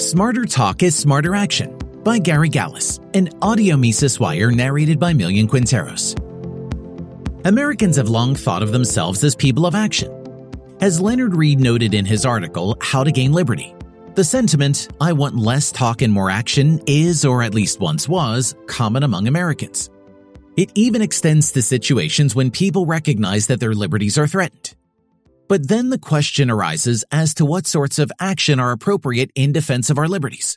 Smarter Talk is Smarter Action by Gary Galles, an audio Mises wire narrated by Millian Quinteros. Americans have long thought of themselves as people of action. As Leonard Read noted in his article, How to Gain Liberty, the sentiment, I want less talk and more action, is, or at least once was, common among Americans. It even extends to situations when people recognize that their liberties are threatened. But then the question arises as to what sorts of action are appropriate in defense of our liberties.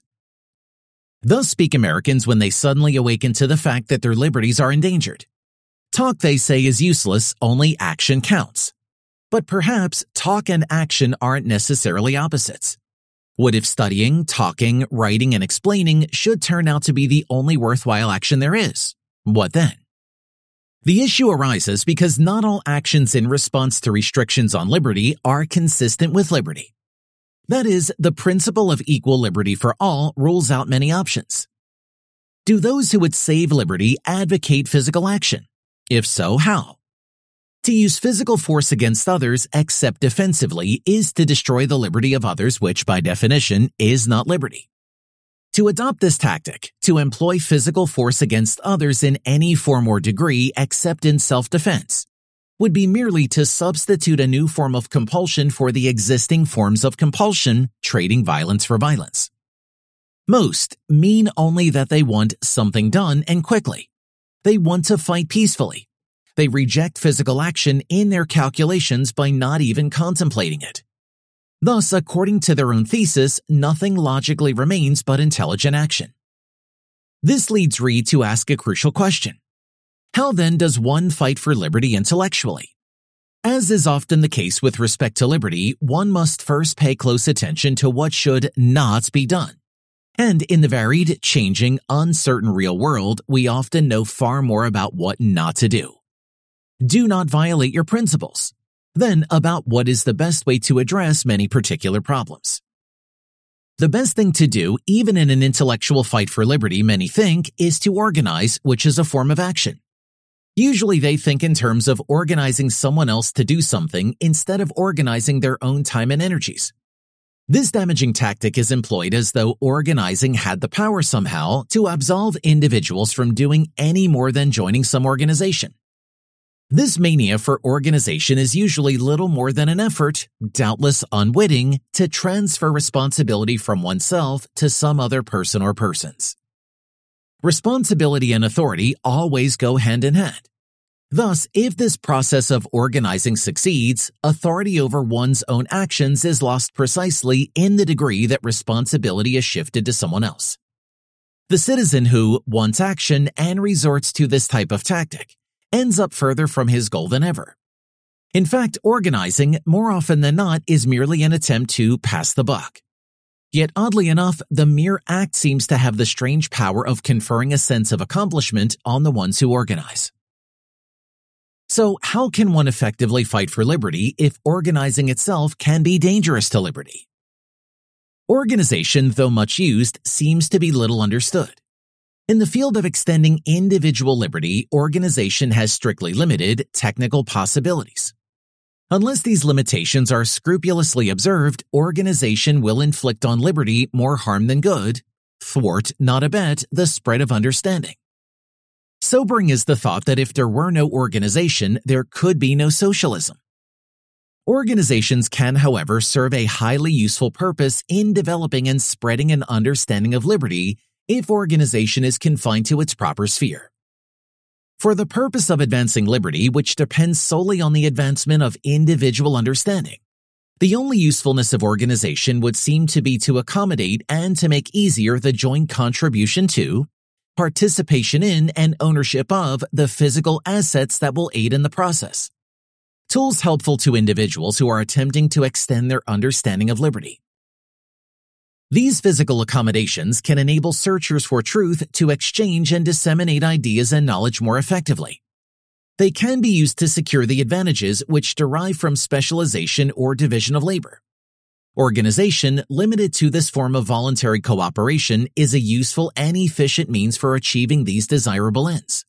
Thus speak Americans when they suddenly awaken to the fact that their liberties are endangered. Talk, they say, is useless, only action counts. But perhaps talk and action aren't necessarily opposites. What if studying, talking, writing, and explaining should turn out to be the only worthwhile action there is? What then? The issue arises because not all actions in response to restrictions on liberty are consistent with liberty. That is, the principle of equal liberty for all rules out many options. Do those who would save liberty advocate physical action? If so, how? To use physical force against others except defensively is to destroy the liberty of others, which by definition is not liberty. To adopt this tactic, to employ physical force against others in any form or degree except in self-defense, would be merely to substitute a new form of compulsion for the existing forms of compulsion, trading violence for violence. Most mean only that they want something done and quickly. They want to fight peacefully. They reject physical action in their calculations by not even contemplating it. Thus, according to their own thesis, nothing logically remains but intelligent action. This leads Read to ask a crucial question. How then does one fight for liberty intellectually? As is often the case with respect to liberty, one must first pay close attention to what should not be done. And in the varied, changing, uncertain real world, we often know far more about what not to do. Do not violate your principles then about what is the best way to address many particular problems. The best thing to do, even in an intellectual fight for liberty, many think, is to organize, which is a form of action. Usually they think in terms of organizing someone else to do something instead of organizing their own time and energies. This damaging tactic is employed as though organizing had the power somehow to absolve individuals from doing any more than joining some organization. This mania for organization is usually little more than an effort, doubtless unwitting, to transfer responsibility from oneself to some other person or persons. Responsibility and authority always go hand in hand. Thus, if this process of organizing succeeds, authority over one's own actions is lost precisely in the degree that responsibility is shifted to someone else. The citizen who wants action and resorts to this type of tactic ends up further from his goal than ever. In fact, organizing, more often than not, is merely an attempt to pass the buck. Yet oddly enough, the mere act seems to have the strange power of conferring a sense of accomplishment on the ones who organize. So how can one effectively fight for liberty if organizing itself can be dangerous to liberty? Organization, though much used, seems to be little understood. In the field of extending individual liberty, organization has strictly limited technical possibilities. Unless these limitations are scrupulously observed, organization will inflict on liberty more harm than good, thwart, not abet, the spread of understanding. Sobering is the thought that if there were no organization, there could be no socialism. Organizations can, however, serve a highly useful purpose in developing and spreading an understanding of liberty if organization is confined to its proper sphere. For the purpose of advancing liberty, which depends solely on the advancement of individual understanding, the only usefulness of organization would seem to be to accommodate and to make easier the joint contribution to, participation in, and ownership of the physical assets that will aid in the process. Tools helpful to individuals who are attempting to extend their understanding of liberty. These physical accommodations can enable searchers for truth to exchange and disseminate ideas and knowledge more effectively. They can be used to secure the advantages which derive from specialization or division of labor. Organization limited to this form of voluntary cooperation is a useful and efficient means for achieving these desirable ends.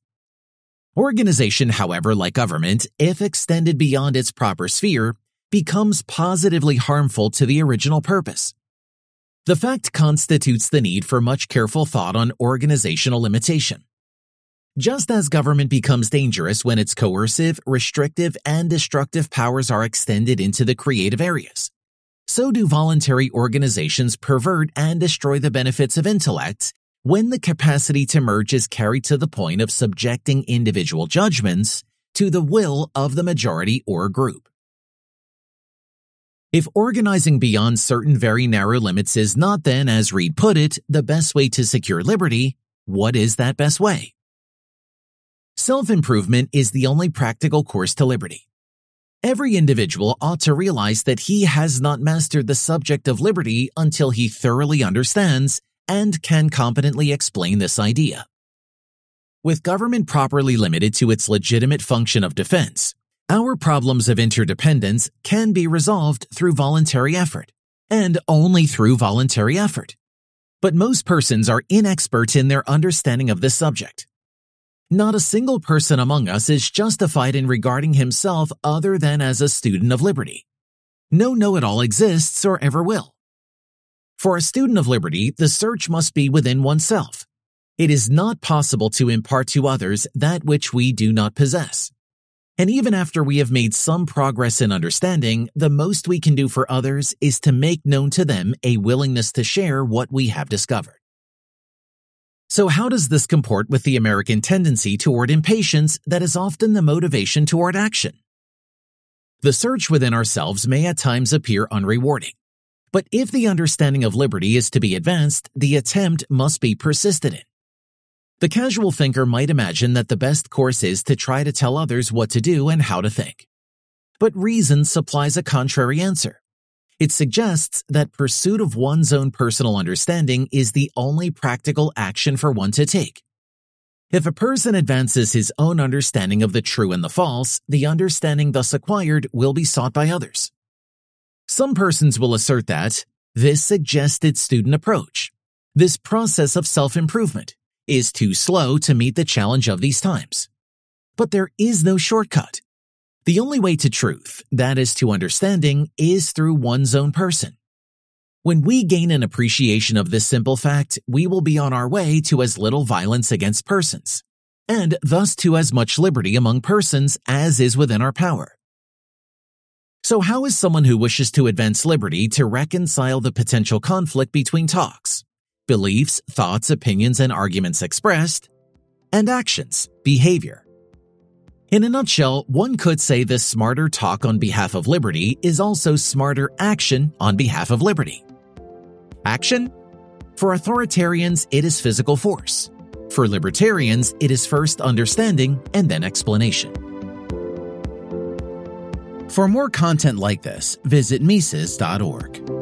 Organization, however, like government, if extended beyond its proper sphere, becomes positively harmful to the original purpose. The fact constitutes the need for much careful thought on organizational limitation. Just as government becomes dangerous when its coercive, restrictive, and destructive powers are extended into the creative areas, so do voluntary organizations pervert and destroy the benefits of intellect when the capacity to merge is carried to the point of subjecting individual judgments to the will of the majority or group. If organizing beyond certain very narrow limits is not then, as Read put it, the best way to secure liberty, what is that best way? Self-improvement is the only practical course to liberty. Every individual ought to realize that he has not mastered the subject of liberty until he thoroughly understands and can competently explain this idea. With government properly limited to its legitimate function of defense, our problems of interdependence can be resolved through voluntary effort, and only through voluntary effort. But most persons are inexpert in their understanding of this subject. Not a single person among us is justified in regarding himself other than as a student of liberty. No know-it-all exists or ever will. For a student of liberty, the search must be within oneself. It is not possible to impart to others that which we do not possess. And even after we have made some progress in understanding, the most we can do for others is to make known to them a willingness to share what we have discovered. So how does this comport with the American tendency toward impatience that is often the motivation toward action? The search within ourselves may at times appear unrewarding. But if the understanding of liberty is to be advanced, the attempt must be persisted in. The casual thinker might imagine that the best course is to try to tell others what to do and how to think. But reason supplies a contrary answer. It suggests that pursuit of one's own personal understanding is the only practical action for one to take. If a person advances his own understanding of the true and the false, the understanding thus acquired will be sought by others. Some persons will assert that this suggested student approach, this process of self-improvement, is too slow to meet the challenge of these times. But there is no shortcut. The only way to truth, that is to understanding, is through one's own person. When we gain an appreciation of this simple fact, we will be on our way to as little violence against persons, and thus to as much liberty among persons as is within our power. So how is someone who wishes to advance liberty to reconcile the potential conflict between talks, beliefs, thoughts, opinions, and arguments expressed, and actions, behavior. In a nutshell, one could say this smarter talk on behalf of liberty is also smarter action on behalf of liberty. Action? For authoritarians, it is physical force. For libertarians, it is first understanding and then explanation. For more content like this, visit Mises.org.